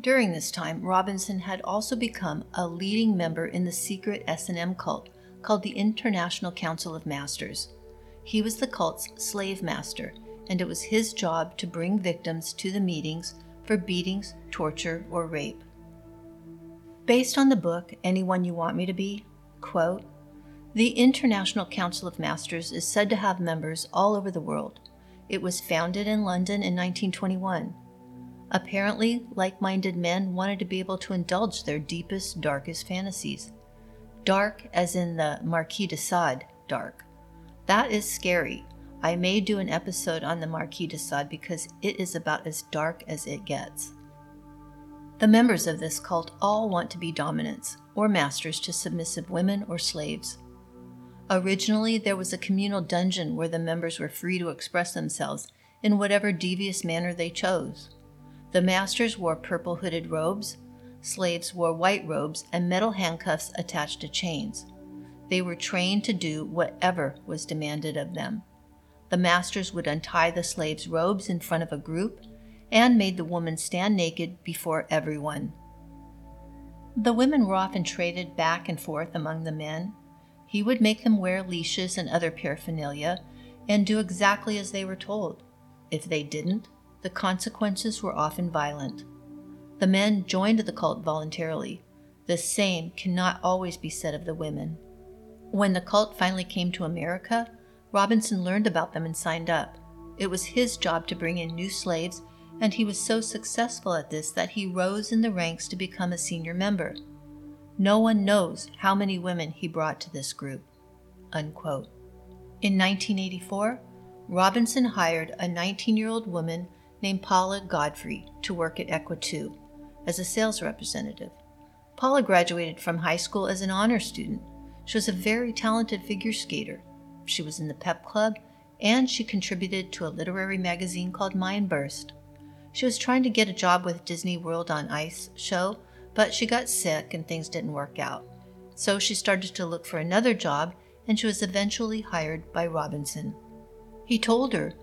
During this time, Robinson had also become a leading member in the secret S&M cult called the International Council of Masters. He was the cult's slave master, and it was his job to bring victims to the meetings for beatings, torture, or rape. Based on the book Anyone You Want Me to Be, quote, the International Council of Masters is said to have members all over the world. It was founded in London in 1921. Apparently, like minded men wanted to be able to indulge their deepest, darkest fantasies. Dark, as in the Marquis de Sade dark. That is scary. I may do an episode on the Marquis de Sade because it is about as dark as it gets. The members of this cult all want to be dominants, or masters to submissive women or slaves. Originally, there was a communal dungeon where the members were free to express themselves in whatever devious manner they chose. The masters wore purple hooded robes, slaves wore white robes and metal handcuffs attached to chains. They were trained to do whatever was demanded of them. The masters would untie the slaves' robes in front of a group and made the woman stand naked before everyone. The women were often traded back and forth among the men. He would make them wear leashes and other paraphernalia and do exactly as they were told. If they didn't, the consequences were often violent. The men joined the cult voluntarily. The same cannot always be said of the women. When the cult finally came to America, Robinson learned about them and signed up. It was his job to bring in new slaves, and he was so successful at this that he rose in the ranks to become a senior member. No one knows how many women he brought to this group. Unquote. In 1984, Robinson hired a 19 year old woman named Paula Godfrey to work at Equatu as a sales representative. Paula graduated from high school as an honor student. She was a very talented figure skater. She was in the pep club and she contributed to a literary magazine called Mind Burst. She was trying to get a job with Disney World on Ice show, but she got sick and things didn't work out. So she started to look for another job and she was eventually hired by Robinson. He told her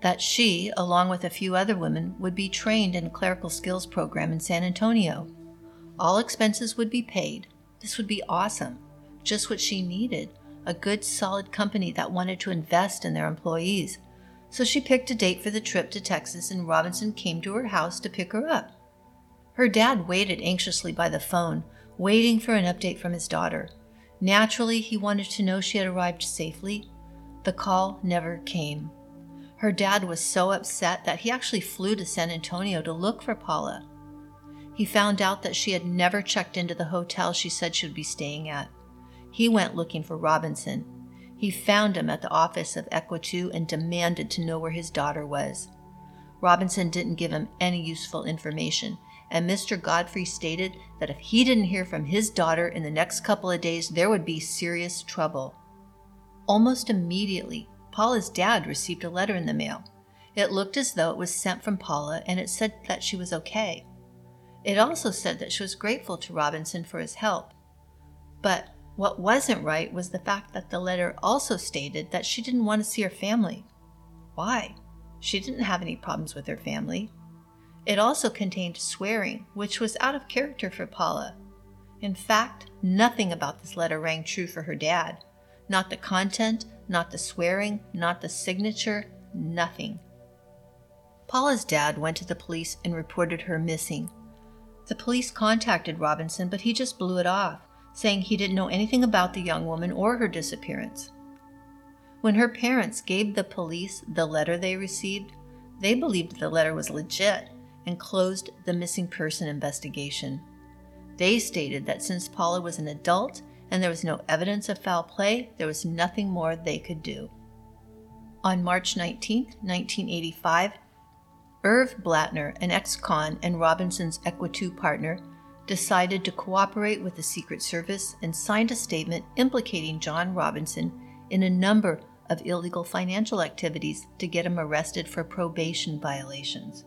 that she, along with a few other women, would be trained in a clerical skills program in San Antonio. All expenses would be paid. This would be awesome. Just what she needed a good, solid company that wanted to invest in their employees. So she picked a date for the trip to Texas, and Robinson came to her house to pick her up. Her dad waited anxiously by the phone, waiting for an update from his daughter. Naturally, he wanted to know she had arrived safely. The call never came. Her dad was so upset that he actually flew to San Antonio to look for Paula. He found out that she had never checked into the hotel she said she would be staying at. He went looking for Robinson. He found him at the office of Equatu and demanded to know where his daughter was. Robinson didn't give him any useful information, and Mr. Godfrey stated that if he didn't hear from his daughter in the next couple of days, there would be serious trouble. Almost immediately, Paula's dad received a letter in the mail. It looked as though it was sent from Paula and it said that she was okay. It also said that she was grateful to Robinson for his help. But what wasn't right was the fact that the letter also stated that she didn't want to see her family. Why? She didn't have any problems with her family. It also contained swearing, which was out of character for Paula. In fact, nothing about this letter rang true for her dad. Not the content, not the swearing, not the signature, nothing. Paula's dad went to the police and reported her missing. The police contacted Robinson, but he just blew it off, saying he didn't know anything about the young woman or her disappearance. When her parents gave the police the letter they received, they believed the letter was legit and closed the missing person investigation. They stated that since Paula was an adult and there was no evidence of foul play, there was nothing more they could do. On March 19, 1985, Irv Blattner, an ex con and Robinson's Equatu partner, decided to cooperate with the Secret Service and signed a statement implicating John Robinson in a number of illegal financial activities to get him arrested for probation violations.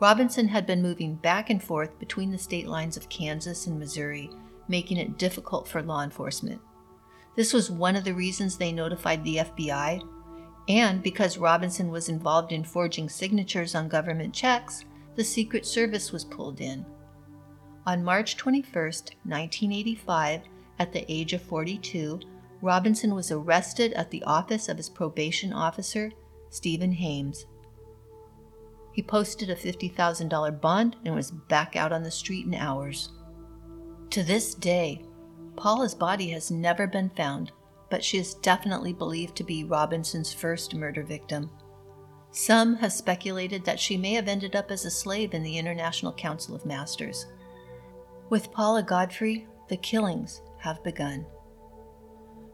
Robinson had been moving back and forth between the state lines of Kansas and Missouri making it difficult for law enforcement. This was one of the reasons they notified the FBI, and because Robinson was involved in forging signatures on government checks, the Secret Service was pulled in. On March 21, 1985, at the age of 42, Robinson was arrested at the office of his probation officer, Stephen Haymes. He posted a $50,000 bond and was back out on the street in hours. To this day, Paula's body has never been found, but she is definitely believed to be Robinson's first murder victim. Some have speculated that she may have ended up as a slave in the International Council of Masters. With Paula Godfrey, the killings have begun.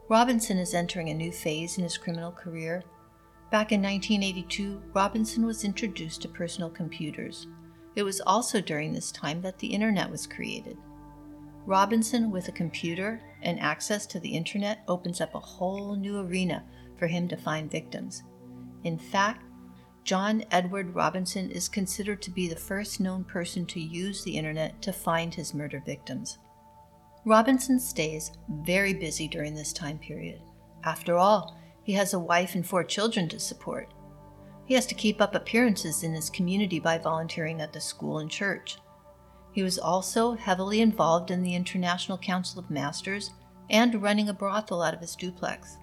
Robinson is entering a new phase in his criminal career. Back in 1982, Robinson was introduced to personal computers. It was also during this time that the internet was created. Robinson, with a computer and access to the internet, opens up a whole new arena for him to find victims. In fact, John Edward Robinson is considered to be the first known person to use the internet to find his murder victims. Robinson stays very busy during this time period. After all, he has a wife and four children to support. He has to keep up appearances in his community by volunteering at the school and church. He was also heavily involved in the International Council of Masters and running a brothel out of his duplex.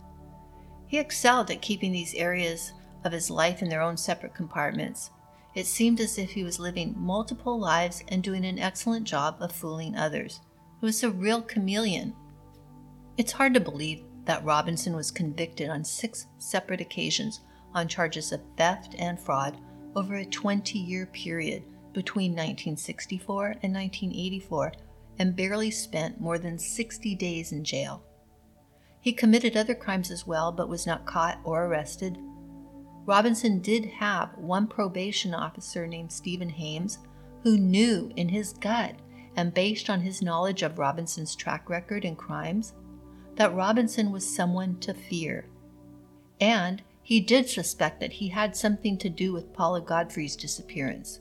He excelled at keeping these areas of his life in their own separate compartments. It seemed as if he was living multiple lives and doing an excellent job of fooling others. He was a real chameleon. It's hard to believe that Robinson was convicted on six separate occasions on charges of theft and fraud over a 20 year period between 1964 and 1984 and barely spent more than 60 days in jail. He committed other crimes as well, but was not caught or arrested. Robinson did have one probation officer named Stephen Haymes who knew in his gut and based on his knowledge of Robinson's track record and crimes that Robinson was someone to fear. And he did suspect that he had something to do with Paula Godfrey's disappearance.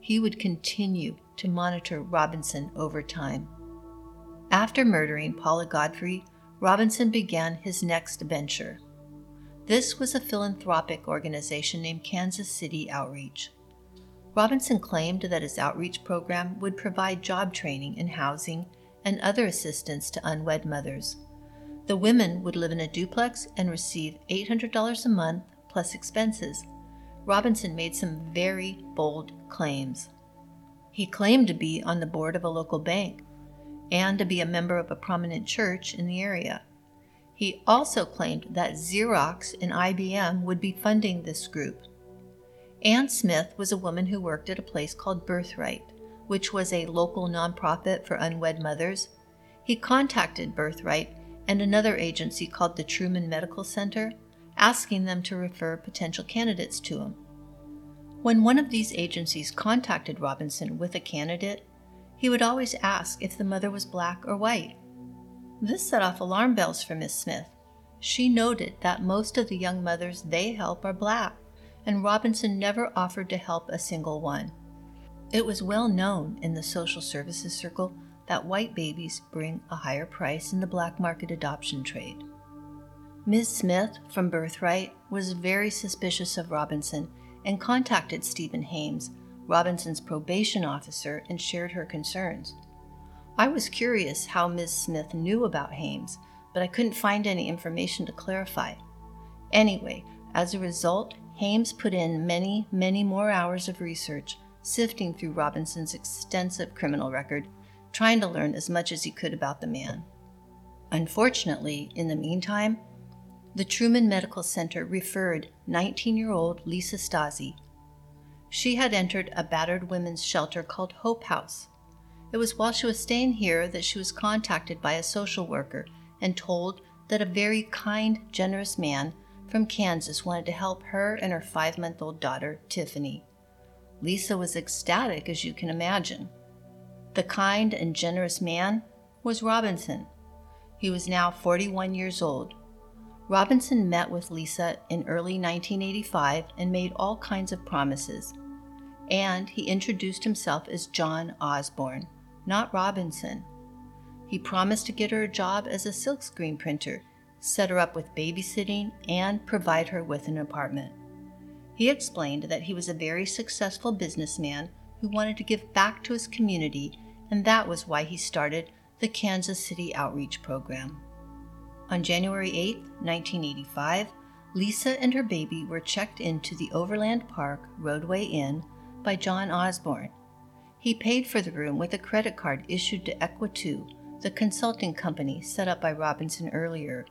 He would continue to monitor Robinson over time. After murdering Paula Godfrey, Robinson began his next venture. This was a philanthropic organization named Kansas City Outreach. Robinson claimed that his outreach program would provide job training and housing and other assistance to unwed mothers. The women would live in a duplex and receive $800 a month plus expenses. Robinson made some very bold claims. He claimed to be on the board of a local bank and to be a member of a prominent church in the area. He also claimed that Xerox and IBM would be funding this group. Ann Smith was a woman who worked at a place called Birthright, which was a local nonprofit for unwed mothers. He contacted Birthright and another agency called the Truman Medical Center, asking them to refer potential candidates to him. When one of these agencies contacted Robinson with a candidate, he would always ask if the mother was black or white. This set off alarm bells for Miss Smith. She noted that most of the young mothers they help are black, and Robinson never offered to help a single one. It was well known in the social services circle that white babies bring a higher price in the black market adoption trade. Ms. Smith from Birthright was very suspicious of Robinson and contacted Stephen Haymes, Robinson's probation officer, and shared her concerns. I was curious how Ms. Smith knew about Haymes, but I couldn't find any information to clarify. Anyway, as a result, Haymes put in many, many more hours of research, sifting through Robinson's extensive criminal record trying to learn as much as he could about the man. Unfortunately, in the meantime, the Truman Medical Center referred 19 year old Lisa Stasi. She had entered a battered women's shelter called Hope House. It was while she was staying here that she was contacted by a social worker and told that a very kind, generous man from Kansas wanted to help her and her five month old daughter, Tiffany. Lisa was ecstatic, as you can imagine. The kind and generous man was Robinson. He was now 41 years old. Robinson met with Lisa in early 1985 and made all kinds of promises. And he introduced himself as John Osborne, not Robinson. He promised to get her a job as a silkscreen printer, set her up with babysitting, and provide her with an apartment. He explained that he was a very successful businessman who wanted to give back to his community and that was why he started the Kansas City Outreach Program. On January 8, 1985, Lisa and her baby were checked into the Overland Park Rodeway Inn by John Osborne. He paid for the room with a credit card issued to Equatu, the consulting company set up by Robinson earlier.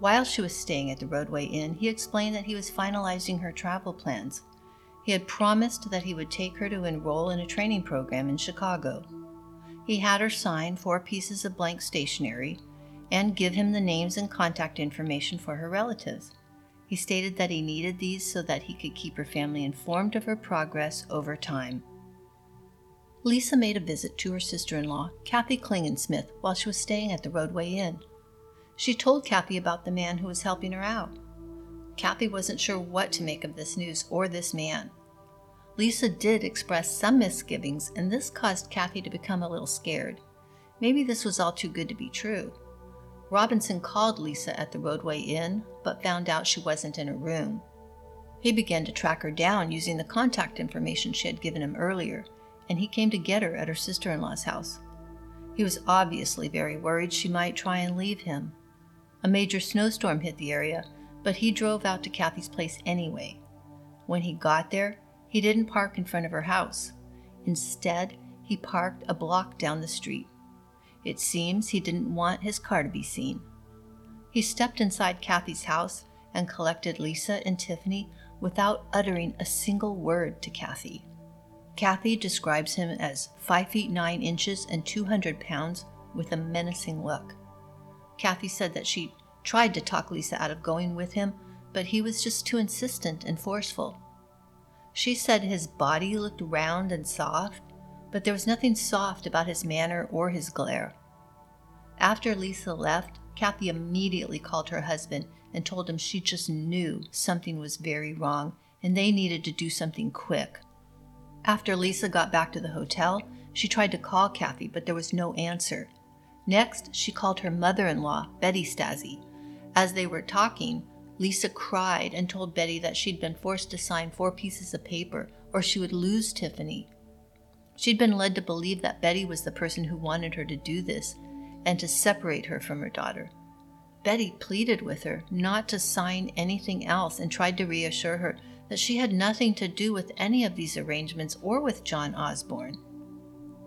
While she was staying at the Rodeway Inn, he explained that he was finalizing her travel plans he had promised that he would take her to enroll in a training program in Chicago. He had her sign four pieces of blank stationery and give him the names and contact information for her relatives. He stated that he needed these so that he could keep her family informed of her progress over time. Lisa made a visit to her sister in law, Kathy Klingensmith, while she was staying at the Rodeway Inn. She told Kathy about the man who was helping her out. Kathy wasn't sure what to make of this news or this man. Lisa did express some misgivings, and this caused Kathy to become a little scared. Maybe this was all too good to be true. Robinson called Lisa at the Rodeway Inn, but found out she wasn't in her room. He began to track her down using the contact information she had given him earlier, and he came to get her at her sister in law's house. He was obviously very worried she might try and leave him. A major snowstorm hit the area, but he drove out to Kathy's place anyway. When he got there, he didn't park in front of her house. Instead, he parked a block down the street. It seems he didn't want his car to be seen. He stepped inside Kathy's house and collected Lisa and Tiffany without uttering a single word to Kathy. Kathy describes him as 5 feet 9 inches and 200 pounds with a menacing look. Kathy said that she tried to talk Lisa out of going with him, but he was just too insistent and forceful. She said his body looked round and soft, but there was nothing soft about his manner or his glare. After Lisa left, Kathy immediately called her husband and told him she just knew something was very wrong and they needed to do something quick. After Lisa got back to the hotel, she tried to call Kathy, but there was no answer. Next, she called her mother in law, Betty Stasi. As they were talking, Lisa cried and told Betty that she'd been forced to sign four pieces of paper or she would lose Tiffany. She'd been led to believe that Betty was the person who wanted her to do this and to separate her from her daughter. Betty pleaded with her not to sign anything else and tried to reassure her that she had nothing to do with any of these arrangements or with John Osborne.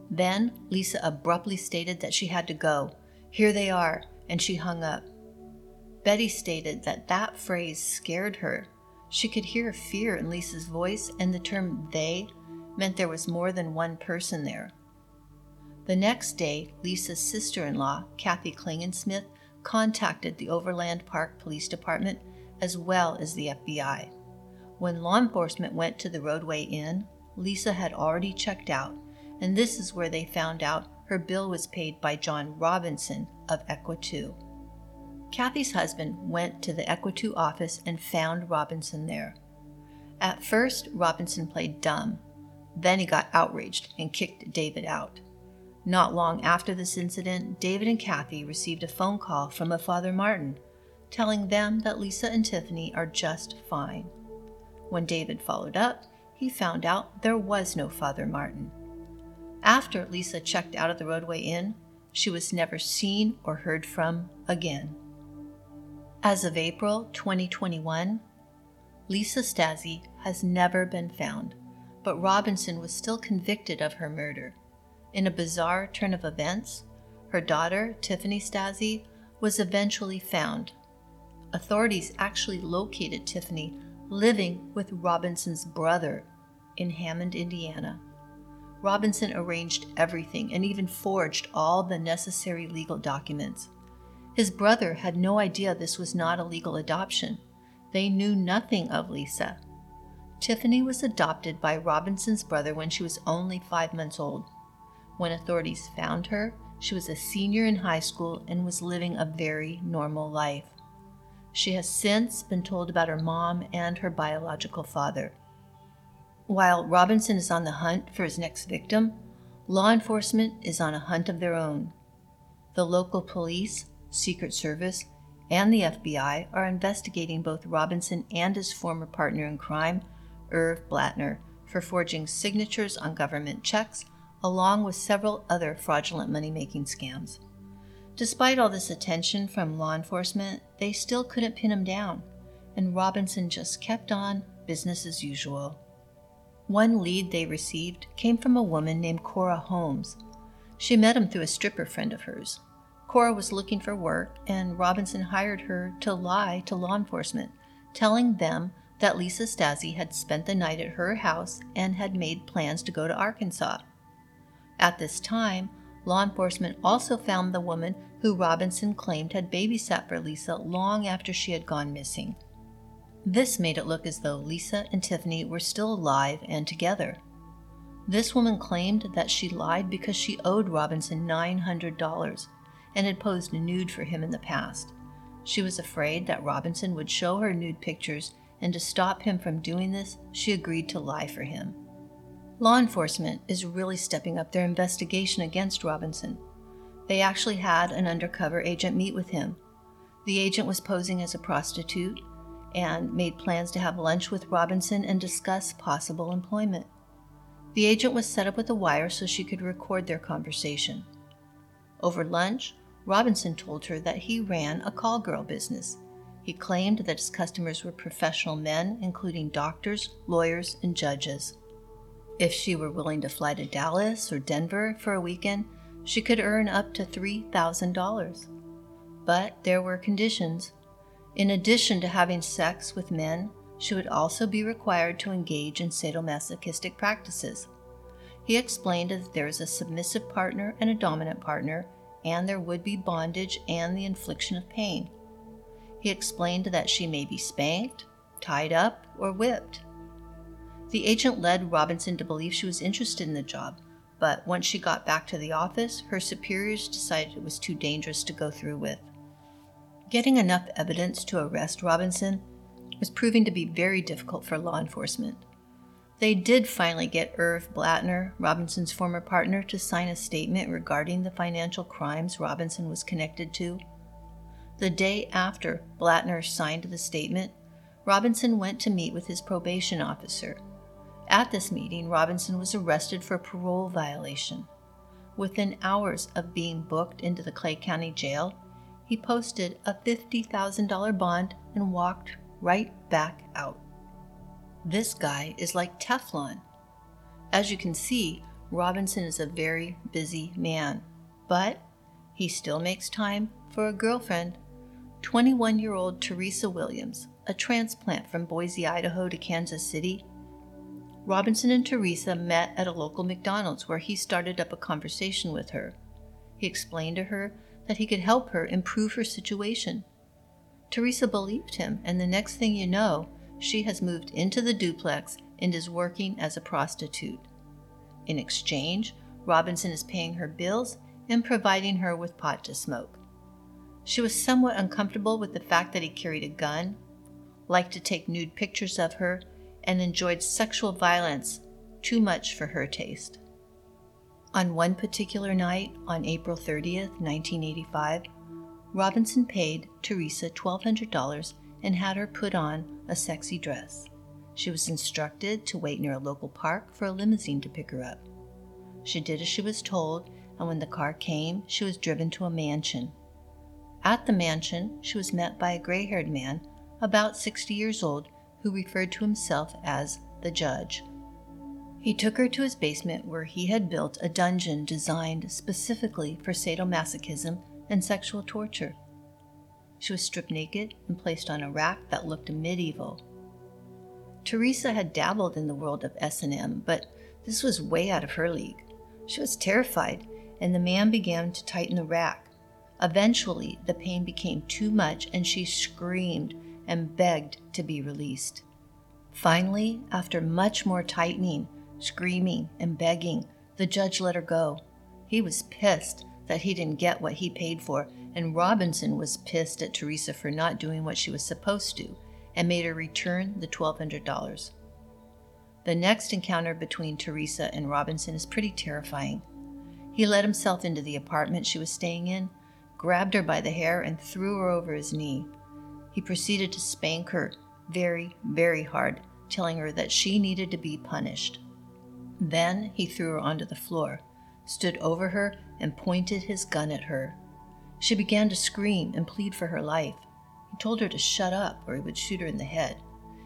Then Lisa abruptly stated that she had to go. Here they are, and she hung up. Betty stated that that phrase scared her. She could hear fear in Lisa's voice, and the term they meant there was more than one person there. The next day, Lisa's sister in law, Kathy Klingensmith, contacted the Overland Park Police Department as well as the FBI. When law enforcement went to the Rodeway Inn, Lisa had already checked out, and this is where they found out her bill was paid by John Robinson of Equatu. Kathy's husband went to the Equatu office and found Robinson there. At first, Robinson played dumb. Then he got outraged and kicked David out. Not long after this incident, David and Kathy received a phone call from a Father Martin telling them that Lisa and Tiffany are just fine. When David followed up, he found out there was no Father Martin. After Lisa checked out of the Rodeway Inn, she was never seen or heard from again. As of April 2021, Lisa Stasi has never been found, but Robinson was still convicted of her murder. In a bizarre turn of events, her daughter, Tiffany Stasi, was eventually found. Authorities actually located Tiffany living with Robinson's brother in Hammond, Indiana. Robinson arranged everything and even forged all the necessary legal documents. His brother had no idea this was not a legal adoption. They knew nothing of Lisa. Tiffany was adopted by Robinson's brother when she was only five months old. When authorities found her, she was a senior in high school and was living a very normal life. She has since been told about her mom and her biological father. While Robinson is on the hunt for his next victim, law enforcement is on a hunt of their own. The local police, Secret Service, and the FBI are investigating both Robinson and his former partner in crime, Irv Blattner, for forging signatures on government checks along with several other fraudulent money making scams. Despite all this attention from law enforcement, they still couldn't pin him down, and Robinson just kept on business as usual. One lead they received came from a woman named Cora Holmes. She met him through a stripper friend of hers. Cora was looking for work, and Robinson hired her to lie to law enforcement, telling them that Lisa Stasi had spent the night at her house and had made plans to go to Arkansas. At this time, law enforcement also found the woman who Robinson claimed had babysat for Lisa long after she had gone missing. This made it look as though Lisa and Tiffany were still alive and together. This woman claimed that she lied because she owed Robinson $900 and had posed nude for him in the past. She was afraid that Robinson would show her nude pictures, and to stop him from doing this, she agreed to lie for him. Law enforcement is really stepping up their investigation against Robinson. They actually had an undercover agent meet with him. The agent was posing as a prostitute and made plans to have lunch with Robinson and discuss possible employment. The agent was set up with a wire so she could record their conversation. Over lunch, Robinson told her that he ran a call girl business. He claimed that his customers were professional men, including doctors, lawyers, and judges. If she were willing to fly to Dallas or Denver for a weekend, she could earn up to $3,000. But there were conditions. In addition to having sex with men, she would also be required to engage in sadomasochistic practices. He explained that there is a submissive partner and a dominant partner, and there would be bondage and the infliction of pain. He explained that she may be spanked, tied up, or whipped. The agent led Robinson to believe she was interested in the job, but once she got back to the office, her superiors decided it was too dangerous to go through with. Getting enough evidence to arrest Robinson was proving to be very difficult for law enforcement. They did finally get Irv Blattner, Robinson's former partner, to sign a statement regarding the financial crimes Robinson was connected to. The day after Blattner signed the statement, Robinson went to meet with his probation officer. At this meeting, Robinson was arrested for parole violation. Within hours of being booked into the Clay County Jail, he posted a $50,000 bond and walked right back out. This guy is like Teflon. As you can see, Robinson is a very busy man, but he still makes time for a girlfriend. 21 year old Teresa Williams, a transplant from Boise, Idaho to Kansas City. Robinson and Teresa met at a local McDonald's where he started up a conversation with her. He explained to her that he could help her improve her situation. Teresa believed him, and the next thing you know, she has moved into the duplex and is working as a prostitute. In exchange, Robinson is paying her bills and providing her with pot to smoke. She was somewhat uncomfortable with the fact that he carried a gun, liked to take nude pictures of her, and enjoyed sexual violence too much for her taste. On one particular night, on April 30th, 1985, Robinson paid Teresa $1,200 and had her put on a sexy dress. She was instructed to wait near a local park for a limousine to pick her up. She did as she was told, and when the car came, she was driven to a mansion. At the mansion, she was met by a gray haired man, about 60 years old, who referred to himself as the judge. He took her to his basement where he had built a dungeon designed specifically for sadomasochism and sexual torture. She was stripped naked and placed on a rack that looked medieval. Teresa had dabbled in the world of S&M, but this was way out of her league. She was terrified, and the man began to tighten the rack. Eventually, the pain became too much and she screamed and begged to be released. Finally, after much more tightening, Screaming and begging, the judge let her go. He was pissed that he didn't get what he paid for, and Robinson was pissed at Teresa for not doing what she was supposed to and made her return the $1,200. The next encounter between Teresa and Robinson is pretty terrifying. He let himself into the apartment she was staying in, grabbed her by the hair, and threw her over his knee. He proceeded to spank her very, very hard, telling her that she needed to be punished. Then he threw her onto the floor, stood over her, and pointed his gun at her. She began to scream and plead for her life. He told her to shut up or he would shoot her in the head.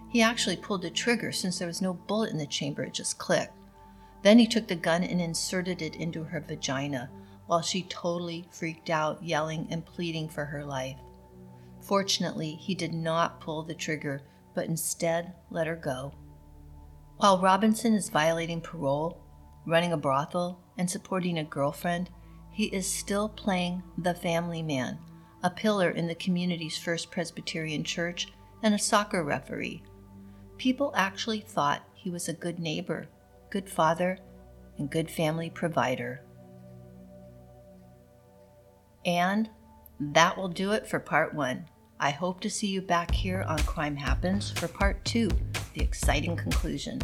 He actually pulled the trigger since there was no bullet in the chamber, it just clicked. Then he took the gun and inserted it into her vagina while she totally freaked out, yelling and pleading for her life. Fortunately, he did not pull the trigger, but instead let her go. While Robinson is violating parole, running a brothel, and supporting a girlfriend, he is still playing the family man, a pillar in the community's First Presbyterian Church, and a soccer referee. People actually thought he was a good neighbor, good father, and good family provider. And that will do it for part one. I hope to see you back here on Crime Happens for part two, the exciting conclusion.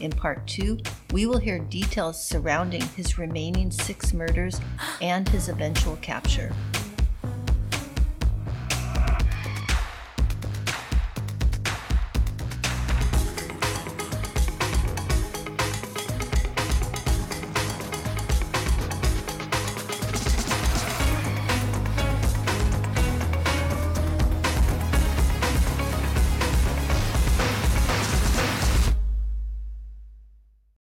In part two, we will hear details surrounding his remaining six murders and his eventual capture.